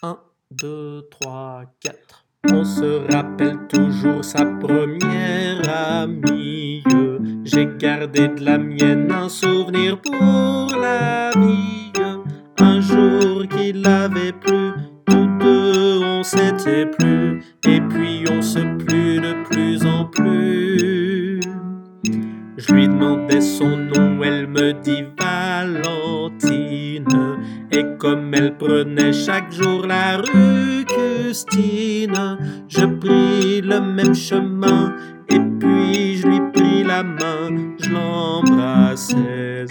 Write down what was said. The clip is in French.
1, 2, 3, 4. On se rappelle toujours sa première amie. J'ai gardé de la mienne un souvenir pour la vie. Un jour qu'il avait plu, tous deux on s'était plus. Et puis on se plut de plus en plus. Je lui demandais son nom, elle me dit Valentine. Et comme elle prenait chaque jour la rue Custine, je pris le même chemin et puis je lui pris la main, je l'embrassais.